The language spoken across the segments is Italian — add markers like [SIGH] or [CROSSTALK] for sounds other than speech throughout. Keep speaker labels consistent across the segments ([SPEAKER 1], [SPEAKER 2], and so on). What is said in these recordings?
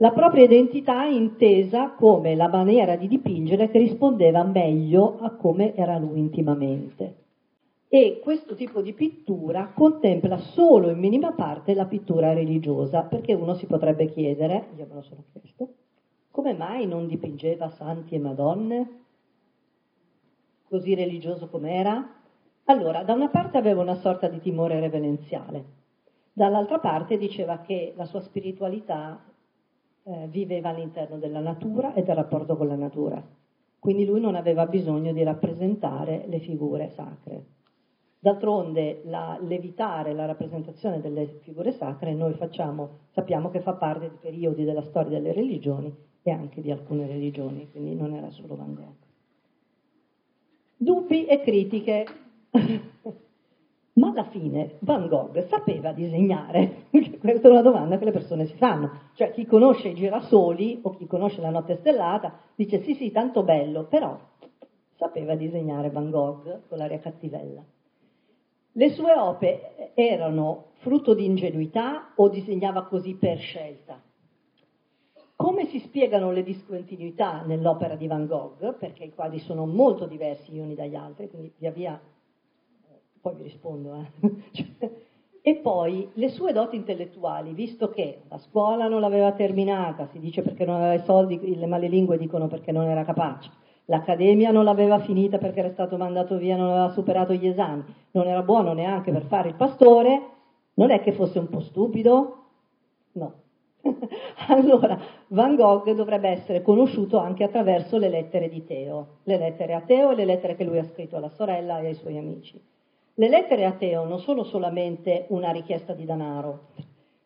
[SPEAKER 1] la propria identità intesa come la maniera di dipingere che rispondeva meglio a come era lui intimamente. E questo tipo di pittura contempla solo in minima parte la pittura religiosa, perché uno si potrebbe chiedere, io me lo sono chiesto, come mai non dipingeva santi e madonne? Così religioso com'era? Allora, da una parte aveva una sorta di timore reverenziale, dall'altra parte diceva che la sua spiritualità eh, viveva all'interno della natura e del rapporto con la natura. Quindi lui non aveva bisogno di rappresentare le figure sacre. D'altronde la, l'evitare la rappresentazione delle figure sacre noi facciamo, sappiamo che fa parte di periodi della storia delle religioni e anche di alcune religioni, quindi non era solo Van Gogh. Dubbi e critiche [LAUGHS] Ma alla fine Van Gogh sapeva disegnare? [LAUGHS] Questa è una domanda che le persone si fanno. Cioè chi conosce i girasoli o chi conosce la notte stellata dice sì sì, tanto bello, però sapeva disegnare Van Gogh con l'aria cattivella. Le sue opere erano frutto di ingenuità o disegnava così per scelta? Come si spiegano le discontinuità nell'opera di Van Gogh? Perché i quadri sono molto diversi gli uni dagli altri, quindi via via poi vi rispondo. Eh. [LAUGHS] e poi le sue doti intellettuali, visto che la scuola non l'aveva terminata, si dice perché non aveva i soldi, le malelingue dicono perché non era capace, l'accademia non l'aveva finita perché era stato mandato via, non aveva superato gli esami, non era buono neanche per fare il pastore, non è che fosse un po' stupido? No. [LAUGHS] allora, Van Gogh dovrebbe essere conosciuto anche attraverso le lettere di Teo, le lettere a Teo e le lettere che lui ha scritto alla sorella e ai suoi amici. Le lettere a Teo non sono solamente una richiesta di denaro,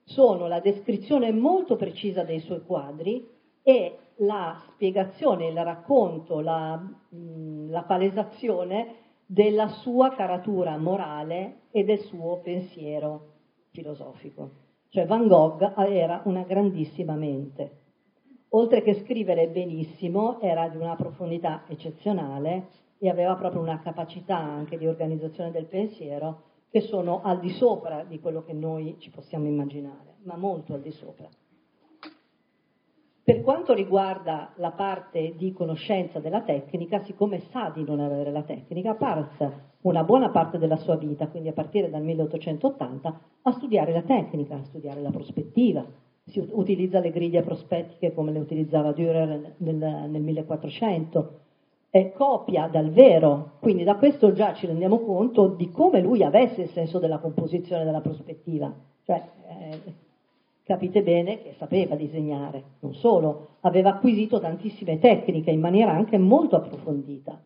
[SPEAKER 1] sono la descrizione molto precisa dei suoi quadri e la spiegazione, il racconto, la, mm, la palesazione della sua caratura morale e del suo pensiero filosofico. Cioè Van Gogh era una grandissima mente. Oltre che scrivere benissimo, era di una profondità eccezionale e aveva proprio una capacità anche di organizzazione del pensiero che sono al di sopra di quello che noi ci possiamo immaginare, ma molto al di sopra. Per quanto riguarda la parte di conoscenza della tecnica, siccome sa di non avere la tecnica, passa una buona parte della sua vita, quindi a partire dal 1880, a studiare la tecnica, a studiare la prospettiva. Si utilizza le griglie prospettiche come le utilizzava Dürer nel, nel 1400, è copia dal vero, quindi da questo già ci rendiamo conto di come lui avesse il senso della composizione della prospettiva, cioè eh, capite bene che sapeva disegnare, non solo, aveva acquisito tantissime tecniche in maniera anche molto approfondita.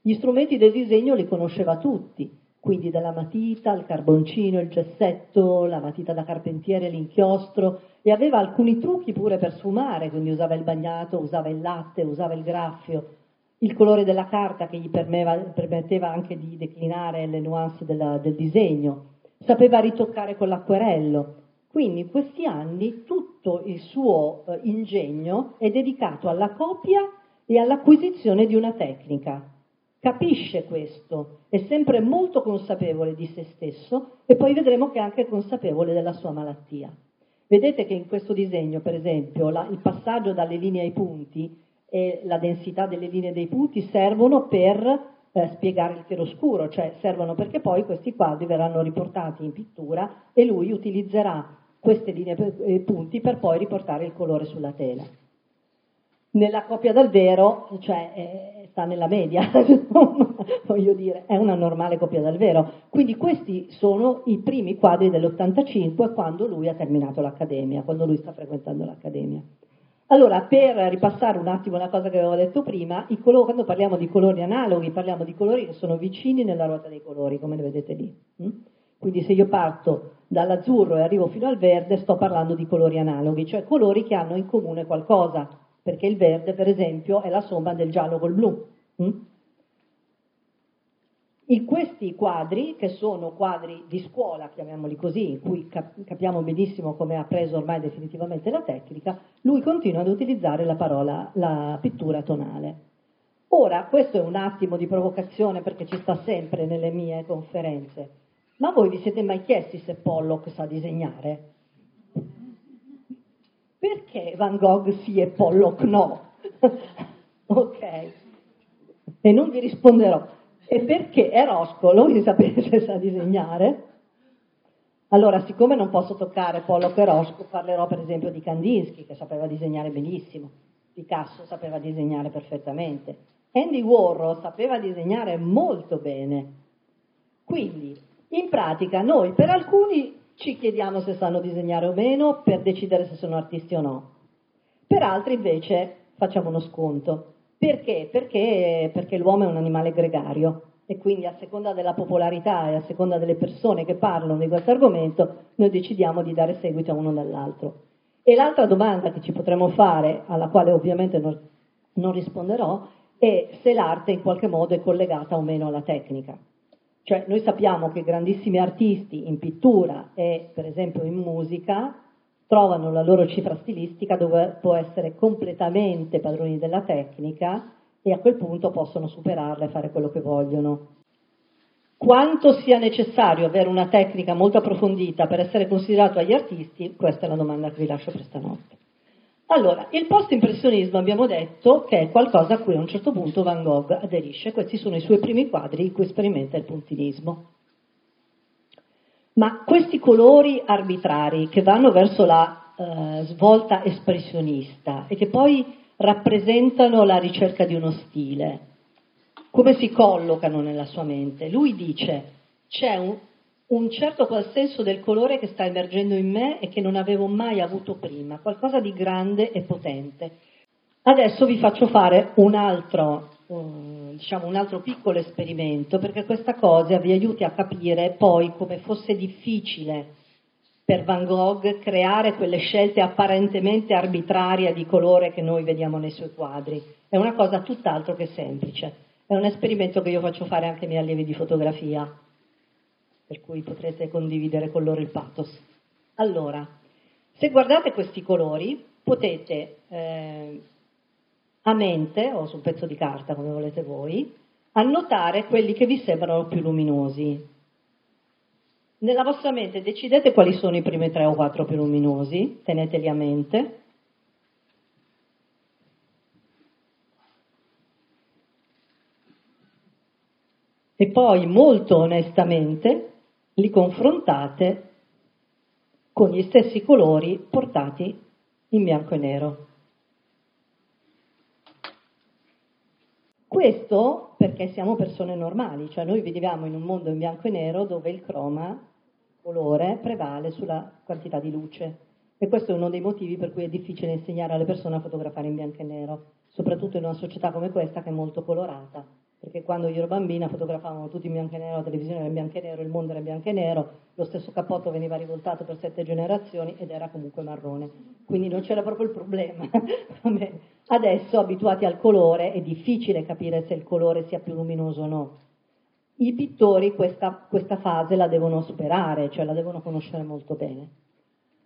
[SPEAKER 1] Gli strumenti del disegno li conosceva tutti, quindi dalla matita, il carboncino, il gessetto, la matita da carpentiere, l'inchiostro, e aveva alcuni trucchi pure per sfumare, quindi usava il bagnato, usava il latte, usava il graffio, il colore della carta che gli permetteva anche di declinare le nuance della, del disegno, sapeva ritoccare con l'acquerello. Quindi in questi anni tutto il suo eh, ingegno è dedicato alla copia e all'acquisizione di una tecnica. Capisce questo, è sempre molto consapevole di se stesso e poi vedremo che è anche consapevole della sua malattia. Vedete che in questo disegno, per esempio, la, il passaggio dalle linee ai punti e la densità delle linee dei punti servono per eh, spiegare il chiaroscuro, cioè servono perché poi questi quadri verranno riportati in pittura e lui utilizzerà queste linee e punti per poi riportare il colore sulla tela. Nella copia dal vero, cioè eh, sta nella media, [LAUGHS] voglio dire, è una normale copia dal vero. Quindi questi sono i primi quadri dell'85 quando lui ha terminato l'accademia, quando lui sta frequentando l'accademia. Allora, per ripassare un attimo la cosa che avevo detto prima, colori, quando parliamo di colori analoghi, parliamo di colori che sono vicini nella ruota dei colori, come le vedete lì. Mm? Quindi se io parto dall'azzurro e arrivo fino al verde, sto parlando di colori analoghi, cioè colori che hanno in comune qualcosa, perché il verde, per esempio, è la somma del giallo col blu. In questi quadri, che sono quadri di scuola, chiamiamoli così, in cui capiamo benissimo come ha preso ormai definitivamente la tecnica, lui continua ad utilizzare la parola, la pittura tonale. Ora, questo è un attimo di provocazione perché ci sta sempre nelle mie conferenze, ma voi vi siete mai chiesti se Pollock sa disegnare? perché Van Gogh sì e Pollock no? [LAUGHS] ok. E non vi risponderò. E perché Eroscolo, voi sapete se sa disegnare? Allora, siccome non posso toccare Pollock e Roscoe, parlerò per esempio di Kandinsky, che sapeva disegnare benissimo. Picasso sapeva disegnare perfettamente. Andy Warhol sapeva disegnare molto bene. Quindi, in pratica, noi per alcuni ci chiediamo se sanno disegnare o meno per decidere se sono artisti o no. Per altri invece facciamo uno sconto. Perché? Perché, perché l'uomo è un animale gregario e quindi a seconda della popolarità e a seconda delle persone che parlano di questo argomento noi decidiamo di dare seguito a uno dall'altro. E l'altra domanda che ci potremmo fare, alla quale ovviamente non, non risponderò, è se l'arte in qualche modo è collegata o meno alla tecnica. Cioè noi sappiamo che grandissimi artisti in pittura e per esempio in musica trovano la loro cifra stilistica dove può essere completamente padroni della tecnica e a quel punto possono superarla e fare quello che vogliono. Quanto sia necessario avere una tecnica molto approfondita per essere considerato agli artisti, questa è la domanda che vi lascio per stanotte. Allora, il post-impressionismo abbiamo detto che è qualcosa a cui a un certo punto Van Gogh aderisce, questi sono i suoi primi quadri in cui sperimenta il puntilismo. Ma questi colori arbitrari che vanno verso la eh, svolta espressionista e che poi rappresentano la ricerca di uno stile, come si collocano nella sua mente? Lui dice c'è un, un certo qual senso del colore che sta emergendo in me e che non avevo mai avuto prima, qualcosa di grande e potente. Adesso vi faccio fare un altro diciamo, un altro piccolo esperimento perché questa cosa vi aiuti a capire poi come fosse difficile per Van Gogh creare quelle scelte apparentemente arbitrarie di colore che noi vediamo nei suoi quadri. È una cosa tutt'altro che semplice. È un esperimento che io faccio fare anche ai miei allievi di fotografia, per cui potrete condividere con loro il pathos. Allora, se guardate questi colori, potete eh, a mente o su un pezzo di carta, come volete voi, annotare quelli che vi sembrano più luminosi. Nella vostra mente decidete quali sono i primi tre o quattro più luminosi, teneteli a mente. E poi molto onestamente li confrontate con gli stessi colori portati in bianco e nero. Questo perché siamo persone normali, cioè noi viviamo in un mondo in bianco e nero dove il croma, colore, prevale sulla quantità di luce. E questo è uno dei motivi per cui è difficile insegnare alle persone a fotografare in bianco e nero, soprattutto in una società come questa che è molto colorata perché quando io ero bambina fotografavano tutti in bianco e nero, la televisione era in bianco e nero, il mondo era in bianco e nero, lo stesso cappotto veniva rivoltato per sette generazioni ed era comunque marrone, quindi non c'era proprio il problema. [LAUGHS] Adesso, abituati al colore, è difficile capire se il colore sia più luminoso o no. I pittori questa, questa fase la devono superare, cioè la devono conoscere molto bene.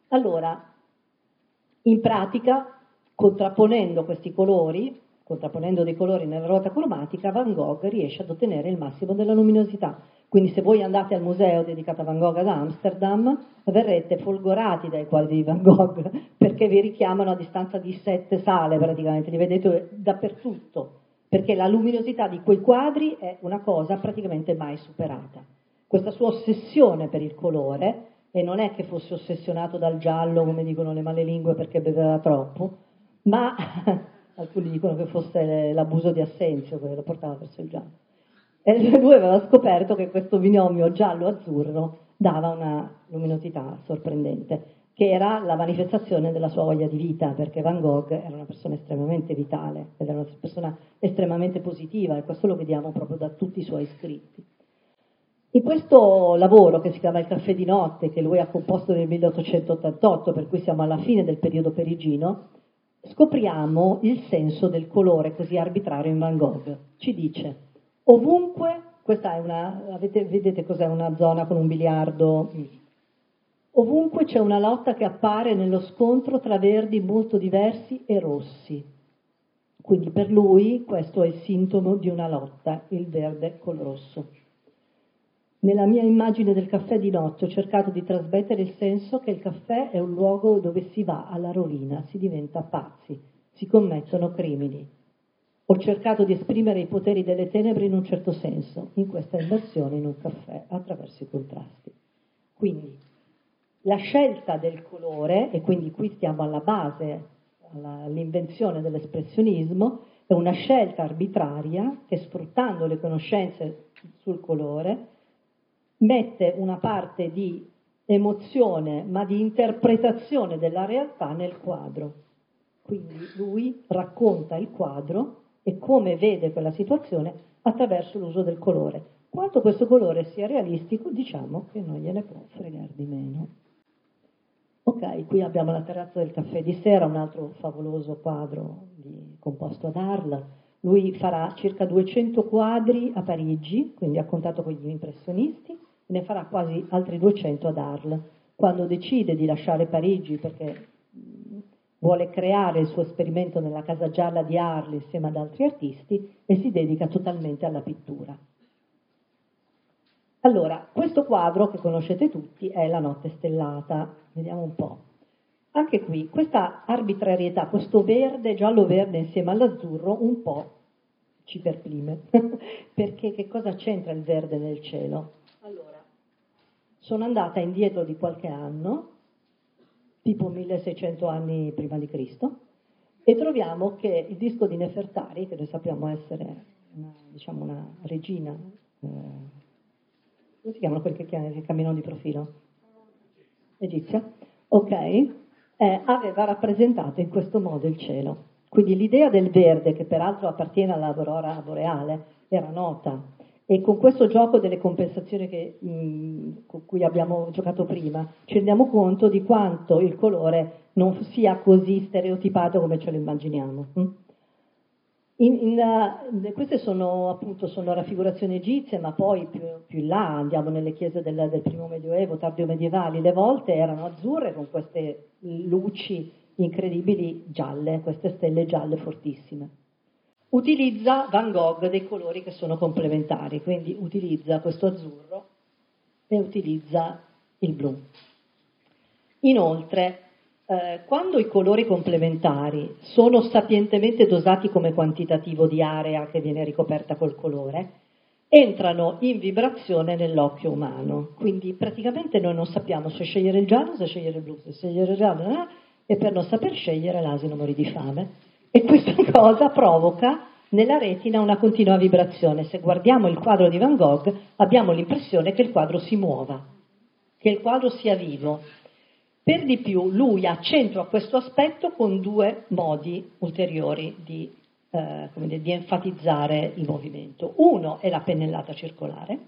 [SPEAKER 1] Allora, in pratica, contrapponendo questi colori, contrapponendo dei colori nella ruota cromatica, Van Gogh riesce ad ottenere il massimo della luminosità. Quindi se voi andate al museo dedicato a Van Gogh ad Amsterdam, verrete folgorati dai quadri di Van Gogh, [LAUGHS] perché vi richiamano a distanza di sette sale praticamente, li vedete dappertutto, perché la luminosità di quei quadri è una cosa praticamente mai superata. Questa sua ossessione per il colore, e non è che fosse ossessionato dal giallo, come dicono le male lingue, perché beveva troppo, ma [LAUGHS] alcuni dicono che fosse l'abuso di Assenzio che lo portava verso il giallo. E lui aveva scoperto che questo binomio giallo-azzurro dava una luminosità sorprendente, che era la manifestazione della sua voglia di vita, perché Van Gogh era una persona estremamente vitale, era una persona estremamente positiva e questo lo vediamo proprio da tutti i suoi scritti. In questo lavoro che si chiama Il caffè di notte, che lui ha composto nel 1888, per cui siamo alla fine del periodo perigino, scopriamo il senso del colore così arbitrario in Van Gogh. Ci dice, ovunque, questa è una, avete, vedete cos'è una zona con un biliardo? Ovunque c'è una lotta che appare nello scontro tra verdi molto diversi e rossi. Quindi per lui questo è il sintomo di una lotta, il verde col rosso. Nella mia immagine del caffè di notte ho cercato di trasmettere il senso che il caffè è un luogo dove si va alla rovina, si diventa pazzi, si commettono crimini. Ho cercato di esprimere i poteri delle tenebre in un certo senso, in questa immersione in un caffè, attraverso i contrasti. Quindi la scelta del colore, e quindi qui stiamo alla base, all'invenzione dell'espressionismo, è una scelta arbitraria che sfruttando le conoscenze sul colore mette una parte di emozione ma di interpretazione della realtà nel quadro. Quindi lui racconta il quadro e come vede quella situazione attraverso l'uso del colore. Quanto questo colore sia realistico, diciamo che non gliene può fregare di meno. Ok, qui abbiamo la terrazza del caffè di sera, un altro favoloso quadro di, composto ad Arles. Lui farà circa 200 quadri a Parigi, quindi ha contato con gli impressionisti, ne farà quasi altri 200 ad Arles. Quando decide di lasciare Parigi perché vuole creare il suo esperimento nella Casa Gialla di Arles insieme ad altri artisti e si dedica totalmente alla pittura. Allora, questo quadro che conoscete tutti è La notte stellata. Vediamo un po'. Anche qui, questa arbitrarietà, questo verde, giallo-verde insieme all'azzurro, un po' ci perplime. [LAUGHS] Perché che cosa c'entra il verde nel cielo? Sono andata indietro di qualche anno, tipo 1600 anni prima di Cristo, e troviamo che il disco di Nefertari, che noi sappiamo essere una, diciamo una regina, eh, come si chiamano quelli che, che camminano di profilo? Egizia, ok, eh, aveva rappresentato in questo modo il cielo. Quindi l'idea del verde, che peraltro appartiene all'aurora boreale, era nota e con questo gioco delle compensazioni che, mh, con cui abbiamo giocato prima, ci rendiamo conto di quanto il colore non sia così stereotipato come ce lo immaginiamo. In, in, uh, queste sono appunto sono raffigurazioni egizie, ma poi più, più in là andiamo nelle chiese del, del primo medioevo, tardio medievali, le volte erano azzurre con queste luci incredibili gialle, queste stelle gialle fortissime utilizza Van Gogh dei colori che sono complementari, quindi utilizza questo azzurro e utilizza il blu. Inoltre, eh, quando i colori complementari sono sapientemente dosati come quantitativo di area che viene ricoperta col colore, entrano in vibrazione nell'occhio umano. Quindi praticamente noi non sappiamo se scegliere il giallo, se scegliere il blu, se scegliere il giallo, eh? e per non saper scegliere l'asino morì di fame e questa [LAUGHS] cosa provoca nella retina una continua vibrazione. Se guardiamo il quadro di Van Gogh abbiamo l'impressione che il quadro si muova, che il quadro sia vivo. Per di più lui accentua questo aspetto con due modi ulteriori di, eh, dire, di enfatizzare il movimento. Uno è la pennellata circolare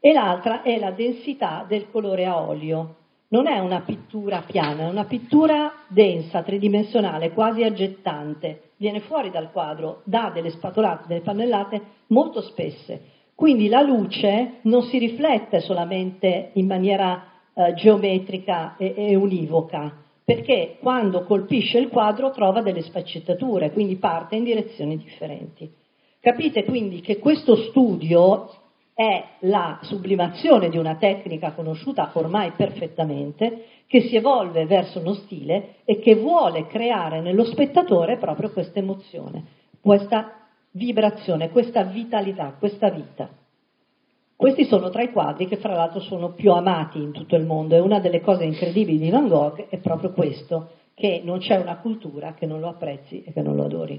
[SPEAKER 1] e l'altra è la densità del colore a olio non è una pittura piana, è una pittura densa, tridimensionale, quasi aggettante. Viene fuori dal quadro, dà delle spatolate, delle pannellate molto spesse. Quindi la luce non si riflette solamente in maniera eh, geometrica e, e univoca, perché quando colpisce il quadro trova delle sfaccettature, quindi parte in direzioni differenti. Capite quindi che questo studio è la sublimazione di una tecnica conosciuta ormai perfettamente, che si evolve verso uno stile e che vuole creare nello spettatore proprio questa emozione, questa vibrazione, questa vitalità, questa vita. Questi sono tra i quadri che fra l'altro sono più amati in tutto il mondo e una delle cose incredibili di Van Gogh è proprio questo, che non c'è una cultura che non lo apprezzi e che non lo adori.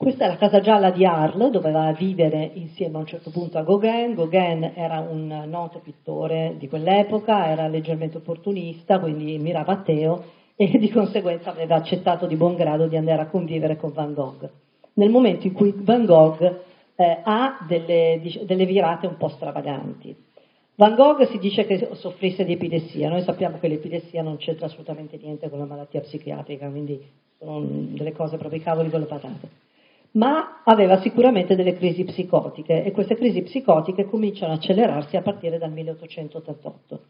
[SPEAKER 1] Questa è la casa gialla di Arles, doveva vivere insieme a un certo punto a Gauguin. Gauguin era un noto pittore di quell'epoca, era leggermente opportunista, quindi mirava a Teo e [LAUGHS] di conseguenza aveva accettato di buon grado di andare a convivere con Van Gogh. Nel momento in cui Van Gogh eh, ha delle, delle virate un po' stravaganti. Van Gogh si dice che soffrisse di epilessia, noi sappiamo che l'epilessia non c'entra assolutamente niente con la malattia psichiatrica, quindi sono delle cose proprio i cavoli con le patate ma aveva sicuramente delle crisi psicotiche e queste crisi psicotiche cominciano a accelerarsi a partire dal 1888.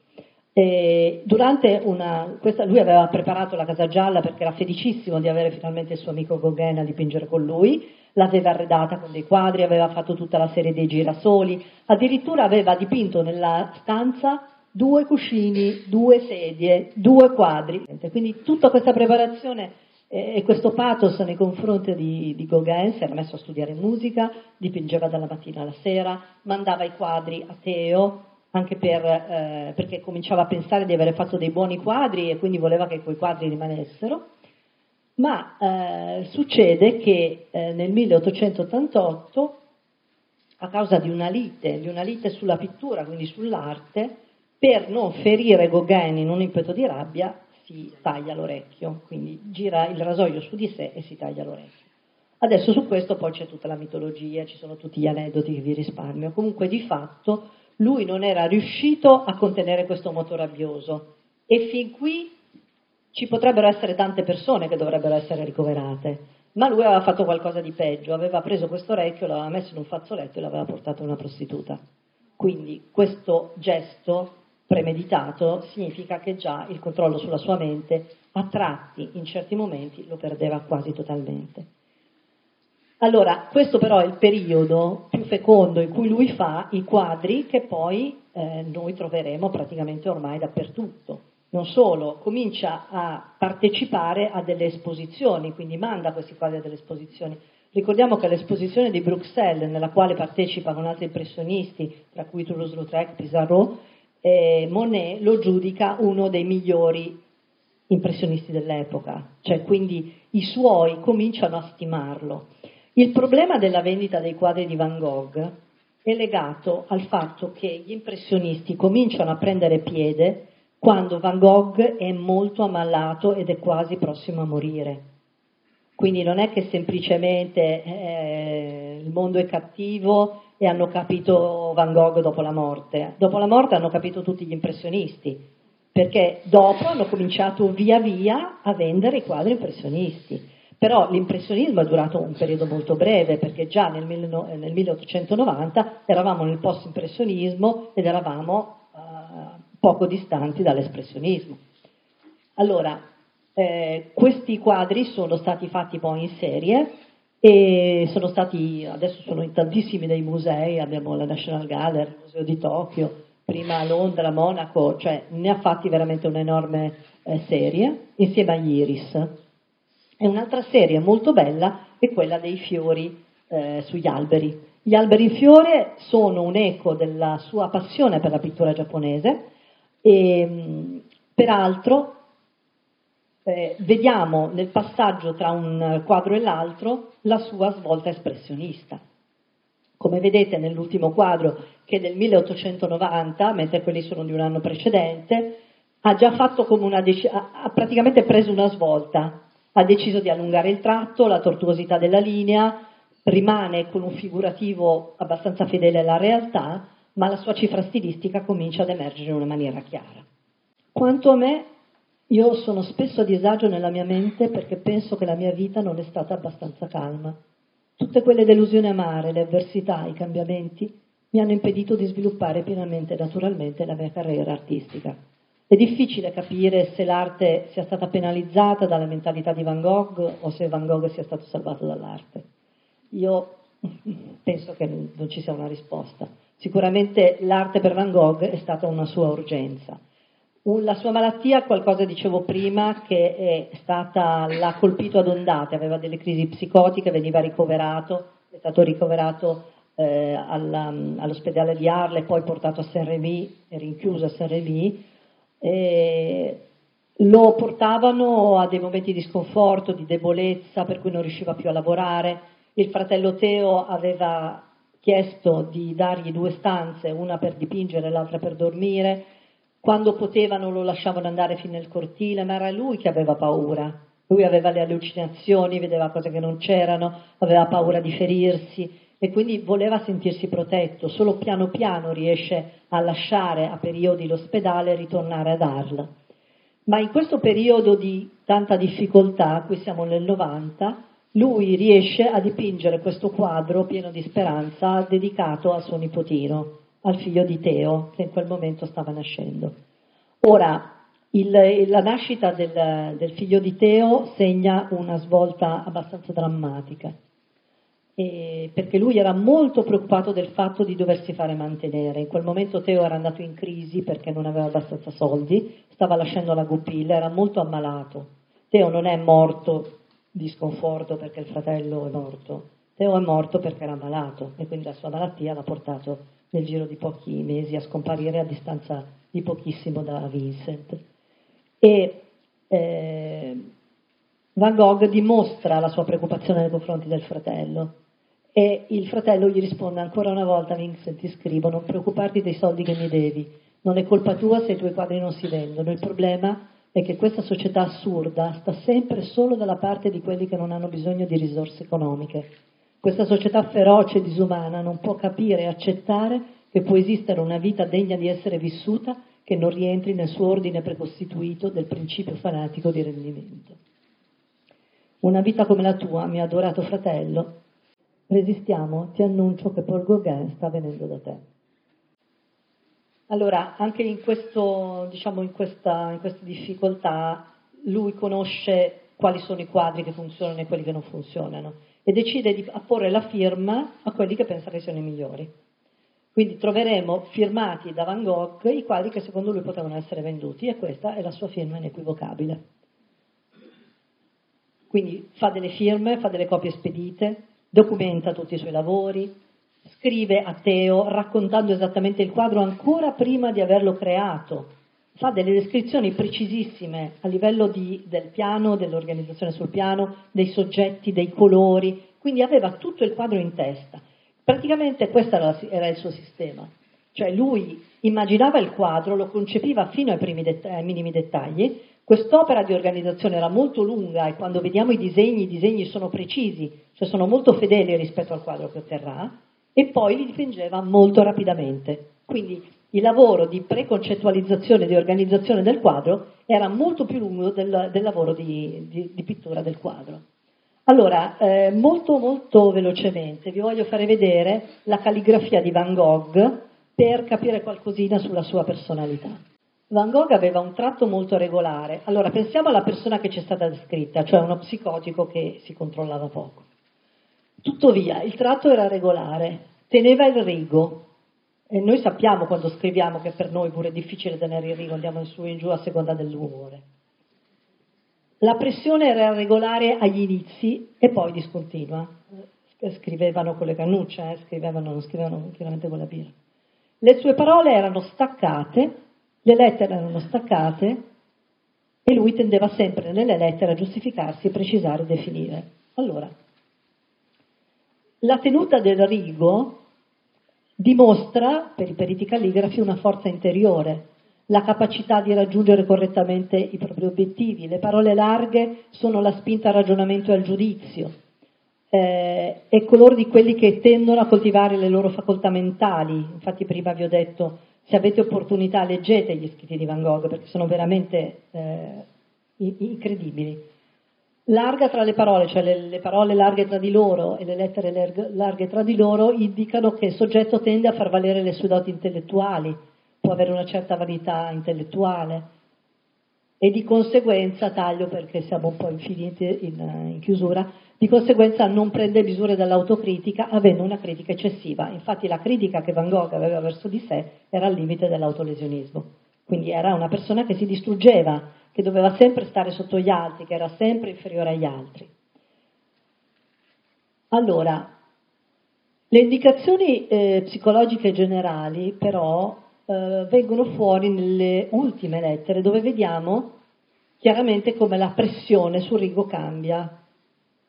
[SPEAKER 1] E durante una, questa, lui aveva preparato la Casa Gialla perché era felicissimo di avere finalmente il suo amico Gauguin a dipingere con lui, l'aveva arredata con dei quadri, aveva fatto tutta la serie dei girasoli, addirittura aveva dipinto nella stanza due cuscini, due sedie, due quadri. Quindi tutta questa preparazione e questo pathos nei confronti di, di Gauguin si era messo a studiare musica, dipingeva dalla mattina alla sera, mandava i quadri a Teo, anche per, eh, perché cominciava a pensare di aver fatto dei buoni quadri e quindi voleva che quei quadri rimanessero. Ma eh, succede che eh, nel 1888, a causa di una lite, di una lite sulla pittura, quindi sull'arte, per non ferire Gauguin in un impeto di rabbia, si taglia l'orecchio, quindi gira il rasoio su di sé e si taglia l'orecchio. Adesso su questo poi c'è tutta la mitologia, ci sono tutti gli aneddoti che vi risparmio. Comunque di fatto lui non era riuscito a contenere questo moto rabbioso e fin qui ci potrebbero essere tante persone che dovrebbero essere ricoverate, ma lui aveva fatto qualcosa di peggio, aveva preso questo orecchio, l'aveva messo in un fazzoletto e l'aveva portato a una prostituta. Quindi questo gesto premeditato significa che già il controllo sulla sua mente a tratti, in certi momenti, lo perdeva quasi totalmente. Allora, questo però è il periodo più fecondo in cui lui fa i quadri che poi eh, noi troveremo praticamente ormai dappertutto. Non solo, comincia a partecipare a delle esposizioni, quindi manda questi quadri a delle esposizioni. Ricordiamo che l'esposizione di Bruxelles, nella quale partecipa con altri impressionisti, tra cui Toulouse-Lautrec, Pissarro, eh, Monet lo giudica uno dei migliori impressionisti dell'epoca, cioè quindi i suoi cominciano a stimarlo. Il problema della vendita dei quadri di Van Gogh è legato al fatto che gli impressionisti cominciano a prendere piede quando Van Gogh è molto ammalato ed è quasi prossimo a morire. Quindi non è che semplicemente eh, il mondo è cattivo e hanno capito Van Gogh dopo la morte. Dopo la morte hanno capito tutti gli impressionisti, perché dopo hanno cominciato via via a vendere i quadri impressionisti. Però l'impressionismo è durato un periodo molto breve, perché già nel, nel 1890 eravamo nel post-impressionismo ed eravamo uh, poco distanti dall'espressionismo. Allora, eh, questi quadri sono stati fatti poi in serie e sono stati, adesso sono in tantissimi dei musei, abbiamo la National Gallery, il Museo di Tokyo, prima a Londra, Monaco, cioè ne ha fatti veramente un'enorme eh, serie insieme agli Iris. E un'altra serie molto bella è quella dei fiori eh, sugli alberi. Gli alberi in fiore sono un eco della sua passione per la pittura giapponese e peraltro eh, vediamo nel passaggio tra un quadro e l'altro la sua svolta espressionista. Come vedete nell'ultimo quadro, che è del 1890, mentre quelli sono di un anno precedente, ha già fatto come una dec- ha praticamente preso una svolta, ha deciso di allungare il tratto, la tortuosità della linea, rimane con un figurativo abbastanza fedele alla realtà, ma la sua cifra stilistica comincia ad emergere in una maniera chiara. Quanto a me, io sono spesso a disagio nella mia mente perché penso che la mia vita non è stata abbastanza calma. Tutte quelle delusioni amare, le avversità, i cambiamenti mi hanno impedito di sviluppare pienamente e naturalmente la mia carriera artistica. È difficile capire se l'arte sia stata penalizzata dalla mentalità di Van Gogh o se Van Gogh sia stato salvato dall'arte. Io [LAUGHS] penso che non ci sia una risposta. Sicuramente l'arte per Van Gogh è stata una sua urgenza la sua malattia, qualcosa dicevo prima, che stata, l'ha colpito ad ondate, aveva delle crisi psicotiche, veniva ricoverato, è stato ricoverato eh, alla, all'ospedale di Arle, poi portato a Saint-Rémy, rinchiuso a Saint-Rémy, lo portavano a dei momenti di sconforto, di debolezza, per cui non riusciva più a lavorare. Il fratello Teo aveva chiesto di dargli due stanze, una per dipingere e l'altra per dormire quando potevano lo lasciavano andare fino nel cortile, ma era lui che aveva paura. Lui aveva le allucinazioni, vedeva cose che non c'erano, aveva paura di ferirsi e quindi voleva sentirsi protetto. Solo piano piano riesce a lasciare a periodi l'ospedale e ritornare ad Arles. Ma in questo periodo di tanta difficoltà, qui siamo nel 90, lui riesce a dipingere questo quadro pieno di speranza dedicato al suo nipotino al figlio di Teo che in quel momento stava nascendo. Ora, il, la nascita del, del, figlio di Teo segna una svolta abbastanza drammatica, perché lui era molto preoccupato del fatto di doversi fare mantenere. In quel momento Teo era andato in crisi perché non aveva abbastanza soldi, stava lasciando la Goupil, era molto ammalato. Teo non è morto di sconforto perché il fratello è morto, Teo è morto perché era malato e quindi la sua malattia l'ha portato nel giro di pochi mesi a scomparire a distanza di pochissimo da Vincent. E eh, Van Gogh dimostra la sua preoccupazione nei confronti del fratello e il fratello gli risponde ancora una volta Vincent ti scrivo non preoccuparti dei soldi che mi devi. Non è colpa tua se i tuoi quadri non si vendono. Il problema è che questa società assurda sta sempre solo dalla parte di quelli che non hanno bisogno di risorse economiche questa società feroce e disumana non può capire e accettare che può esistere una vita degna di essere vissuta che non rientri nel suo ordine precostituito del principio fanatico di rendimento. Una vita come la tua, mio adorato fratello, resistiamo, ti annuncio che Paul Gauguin sta venendo da te. Allora, anche in, questo, diciamo, in, questa, in queste difficoltà, lui conosce quali sono i quadri che funzionano e quelli che non funzionano e decide di apporre la firma a quelli che pensa che siano i migliori. Quindi troveremo firmati da Van Gogh i quadri che secondo lui potevano essere venduti e questa è la sua firma inequivocabile. Quindi fa delle firme, fa delle copie spedite, documenta tutti i suoi lavori, scrive a Teo raccontando esattamente il quadro ancora prima di averlo creato, fa delle descrizioni precisissime a livello di, del piano, dell'organizzazione sul piano, dei soggetti, dei colori, quindi aveva tutto il quadro in testa. Praticamente questo era, era il suo sistema, cioè lui immaginava il quadro, lo concepiva fino ai, det- ai minimi dettagli, quest'opera di organizzazione era molto lunga e quando vediamo i disegni, i disegni sono precisi, cioè sono molto fedeli rispetto al quadro che otterrà, e poi li dipingeva molto rapidamente. Quindi il lavoro di preconcettualizzazione e di organizzazione del quadro era molto più lungo del, del lavoro di, di, di pittura del quadro. Allora, eh, molto molto velocemente vi voglio fare vedere la calligrafia di Van Gogh per capire qualcosina sulla sua personalità. Van Gogh aveva un tratto molto regolare. Allora, pensiamo alla persona che ci è stata descritta, cioè uno psicotico che si controllava poco. Tuttavia, il tratto era regolare, teneva il rigo. E noi sappiamo quando scriviamo che per noi pure è difficile tenere il rigo, andiamo in su e in giù a seconda dell'umore. La pressione era regolare agli inizi e poi discontinua. Scrivevano con le cannucce, eh? scrivevano, non scrivevano chiaramente con la birra. Le sue parole erano staccate, le lettere erano staccate e lui tendeva sempre nelle lettere a giustificarsi, precisare e definire. Allora, la tenuta del rigo dimostra, per i periti calligrafi, una forza interiore, la capacità di raggiungere correttamente i propri obiettivi. Le parole larghe sono la spinta al ragionamento e al giudizio. Eh, è coloro di quelli che tendono a coltivare le loro facoltà mentali. Infatti prima vi ho detto, se avete opportunità leggete gli scritti di Van Gogh perché sono veramente eh, incredibili. Larga tra le parole, cioè le, le, parole larghe tra di loro e le lettere larghe tra di loro indicano che il soggetto tende a far valere le sue doti intellettuali, può avere una certa vanità intellettuale e di conseguenza, taglio perché siamo un po' infiniti in, in chiusura, di conseguenza non prende misure dall'autocritica avendo una critica eccessiva. Infatti la critica che Van Gogh aveva verso di sé era al limite dell'autolesionismo. Quindi era una persona che si distruggeva, che doveva sempre stare sotto gli altri, che era sempre inferiore agli altri. Allora, le indicazioni eh, psicologiche generali però eh, vengono fuori nelle ultime lettere dove vediamo chiaramente come la pressione sul rigo cambia.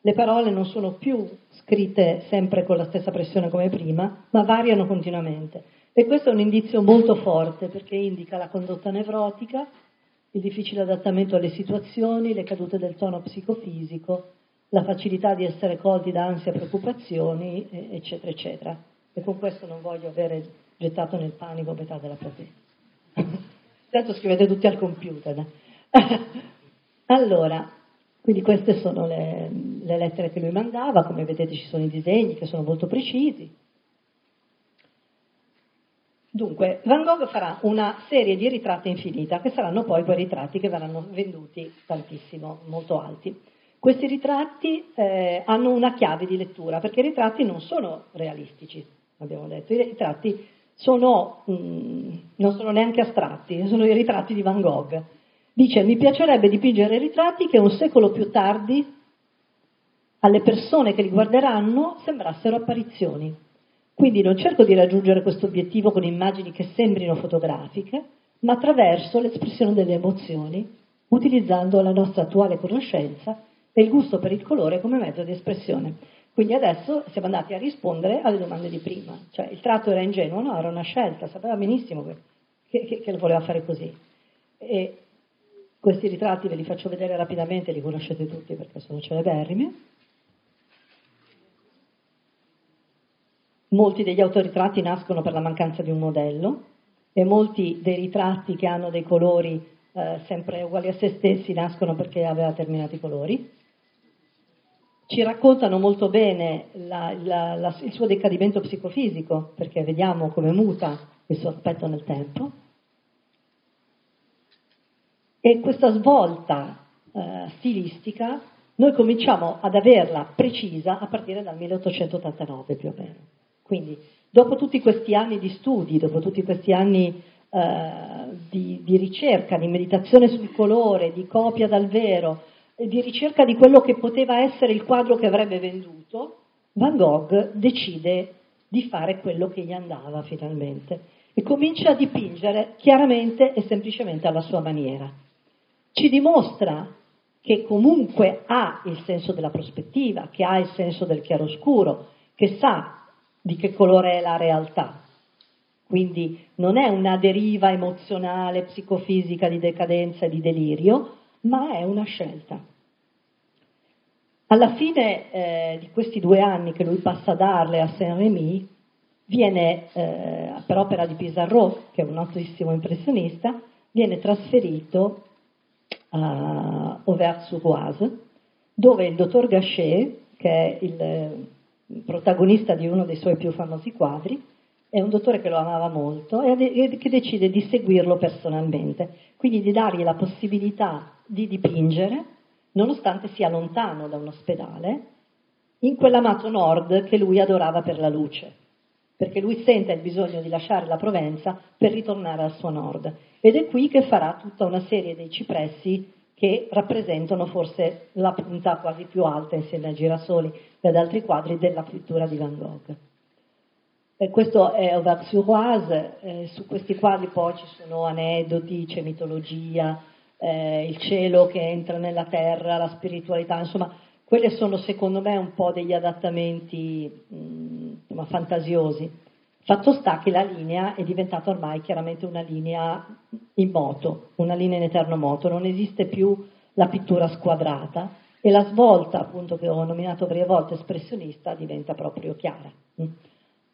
[SPEAKER 1] Le parole non sono più scritte sempre con la stessa pressione come prima, ma variano continuamente. E questo è un indizio molto forte perché indica la condotta nevrotica, il difficile adattamento alle situazioni, le cadute del tono psicofisico, la facilità di essere colti da ansia e preoccupazioni, eccetera, eccetera. E con questo non voglio avere gettato nel panico metà della platea. Tanto scrivete tutti al computer. [LAUGHS] allora, quindi queste sono le, le, lettere che lui mandava, come vedete ci sono i disegni che sono molto precisi. Dunque, Van Gogh farà una serie di ritratti infinita, che saranno poi quei ritratti che verranno venduti tantissimo, molto alti. Questi ritratti eh, hanno una chiave di lettura, perché i ritratti non sono realistici, abbiamo detto, i ritratti sono, mh, mm, non sono neanche astratti, sono i ritratti di Van Gogh. Dice, mi piacerebbe dipingere ritratti che un secolo più tardi alle persone che li guarderanno sembrassero apparizioni. Quindi non cerco di raggiungere questo obiettivo con immagini che sembrino fotografiche, ma attraverso l'espressione delle emozioni, utilizzando la nostra attuale conoscenza e il gusto per il colore come mezzo di espressione. Quindi adesso siamo andati a rispondere alle domande di prima, cioè il tratto era ingenuo, no, era una scelta, sapeva benissimo che, che, che voleva fare così. E questi ritratti ve li faccio vedere rapidamente, li conoscete tutti perché sono celeberrimi. Molti degli autoritratti nascono per la mancanza di un modello e molti dei ritratti che hanno dei colori eh, sempre uguali a se stessi nascono perché aveva determinati colori. Ci raccontano molto bene la, la, la, il suo decadimento psicofisico perché vediamo come muta il suo aspetto nel tempo. E questa svolta eh, stilistica noi cominciamo ad averla precisa a partire dal 1889 più o meno. Quindi, dopo tutti questi anni di studi, dopo tutti questi anni eh, di, di, ricerca, di meditazione sul colore, di copia dal vero, di ricerca di quello che poteva essere il quadro che avrebbe venduto, Van Gogh decide di fare quello che gli andava finalmente e comincia a dipingere chiaramente e semplicemente alla sua maniera. Ci dimostra che comunque ha il senso della prospettiva, che ha il senso del chiaroscuro, che sa di che colore è la realtà. Quindi non è una deriva emozionale, psicofisica di decadenza e di delirio, ma è una scelta. Alla fine eh, di questi due anni che lui passa a darle a Saint-Rémy, viene, eh, per opera di Pissarro, che è un notissimo impressionista, viene trasferito a Auvers-sur-Oise, dove il dottor Gachet, che è il protagonista di uno dei suoi più famosi quadri, è un dottore che lo amava molto e che decide di seguirlo personalmente, quindi di dargli la possibilità di dipingere, nonostante sia lontano da un ospedale, in quell'amato nord che lui adorava per la luce, perché lui sente il bisogno di lasciare la Provenza per ritornare al suo nord. Ed è qui che farà tutta una serie dei cipressi che rappresentano forse la punta quasi più alta insieme ai girasoli e ad altri quadri della pittura di Van Gogh. E questo è Auvers-sur-Oise, eh, su questi quadri poi ci sono aneddoti, c'è mitologia, eh, il cielo che entra nella terra, la spiritualità, insomma, quelli sono secondo me un po' degli adattamenti mh, mm, fantasiosi. Fatto sta che la linea è diventata ormai chiaramente una linea in moto, una linea in eterno moto, non esiste più la pittura squadrata e la svolta, appunto, che ho nominato varie volte espressionista, diventa proprio chiara.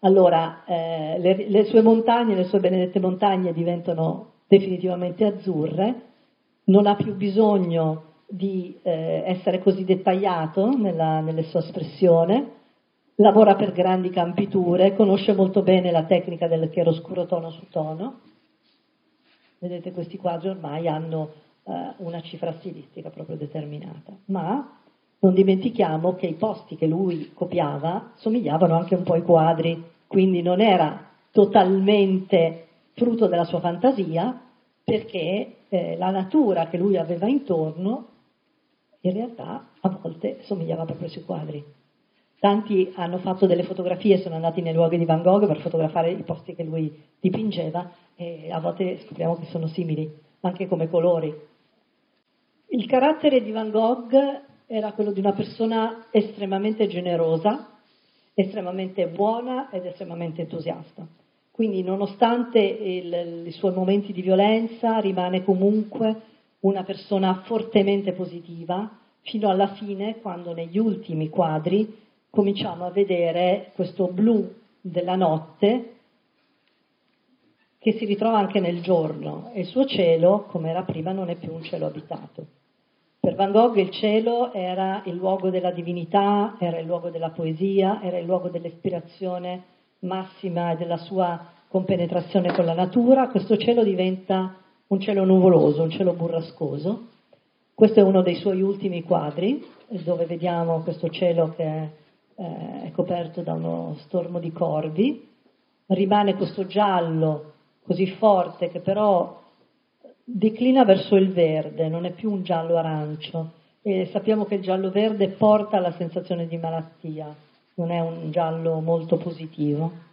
[SPEAKER 1] Allora, eh, le, le sue montagne, le sue benedette montagne diventano definitivamente azzurre, non ha più bisogno di eh, essere così dettagliato nella, nella sua espressione, lavora per grandi campiture, conosce molto bene la tecnica del chiaroscuro tono su tono. Vedete, questi quadri ormai hanno eh, una cifra stilistica proprio determinata, ma non dimentichiamo che i posti che lui copiava somigliavano anche un po' ai quadri, quindi non era totalmente frutto della sua fantasia, perché eh, la natura che lui aveva intorno in realtà a volte somigliava proprio ai suoi quadri. Tanti hanno fatto delle fotografie, sono andati nei luoghi di Van Gogh per fotografare i posti che lui dipingeva e a volte scopriamo che sono simili, anche come colori. Il carattere di Van Gogh era quello di una persona estremamente generosa, estremamente buona ed estremamente entusiasta. Quindi nonostante i suoi momenti di violenza rimane comunque una persona fortemente positiva fino alla fine quando negli ultimi quadri cominciamo a vedere questo blu della notte che si ritrova anche nel giorno e il suo cielo, come era prima, non è più un cielo abitato. Per Van Gogh il cielo era il luogo della divinità, era il luogo della poesia, era il luogo dell'ispirazione massima e della sua compenetrazione con la natura, questo cielo diventa un cielo nuvoloso, un cielo burrascoso. Questo è uno dei suoi ultimi quadri, dove vediamo questo cielo che è, eh, è coperto da uno stormo di corvi. Rimane questo giallo così forte che però declina verso il verde, non è più un giallo arancio. E sappiamo che il giallo verde porta alla sensazione di malattia, non è un giallo molto positivo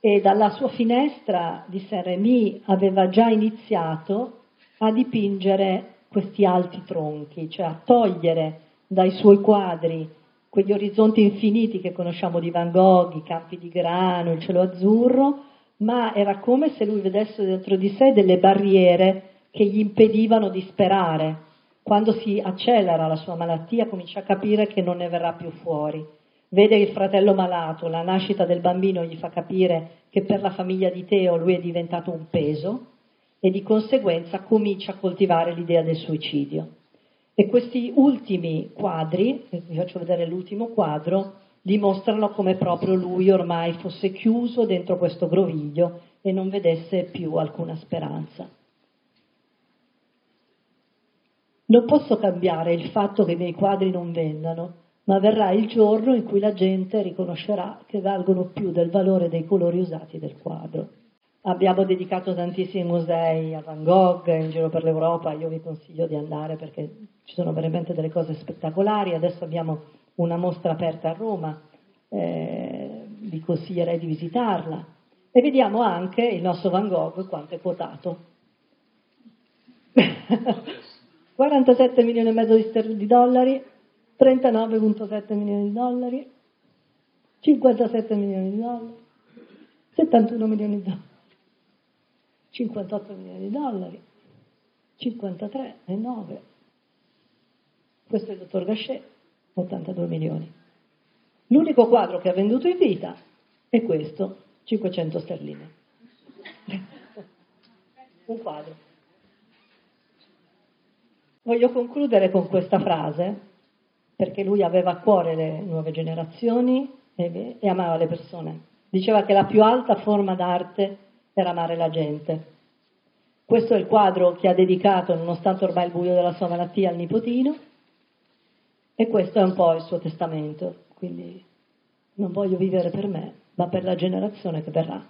[SPEAKER 1] e dalla sua finestra di Saint-Rémy aveva già iniziato a dipingere questi alti tronchi, cioè a togliere dai suoi quadri quegli orizzonti infiniti che conosciamo di Van Gogh, i campi di grano, il cielo azzurro, ma era come se lui vedesse dentro di sé delle barriere che gli impedivano di sperare. Quando si accelera la sua malattia comincia a capire che non ne verrà più fuori vede il fratello malato, la nascita del bambino gli fa capire che per la famiglia di Teo lui è diventato un peso e di conseguenza comincia a coltivare l'idea del suicidio. E questi ultimi quadri, vi faccio vedere l'ultimo quadro, dimostrano come proprio lui ormai fosse chiuso dentro questo groviglio e non vedesse più alcuna speranza. Non posso cambiare il fatto che i miei quadri non vendano, ma verrà il giorno in cui la gente riconoscerà che valgono più del valore dei colori usati del quadro. Abbiamo dedicato tantissimi musei a Van Gogh in giro per l'Europa, io vi consiglio di andare perché ci sono veramente delle cose spettacolari. Adesso abbiamo una mostra aperta a Roma, eh, vi consiglierei di visitarla. E vediamo anche il nostro Van Gogh quanto è quotato. [LAUGHS] 47 milioni e mezzo di, dollari, 39,7 milioni di dollari, 57 milioni di dollari, 71 milioni di dollari, 58 milioni di dollari, 53 e 9. Questo è il dottor Gachet, 82 milioni. L'unico quadro che ha venduto in vita è questo, 500 sterline. Un quadro. Voglio concludere con questa frase perché lui aveva a cuore le nuove generazioni e, e amava le persone. Diceva che la più alta forma d'arte era amare la gente. Questo è il quadro che ha dedicato, nonostante ormai il buio della sua malattia, al nipotino e questo è un po' il suo testamento. Quindi non voglio vivere per me, ma per la generazione che verrà.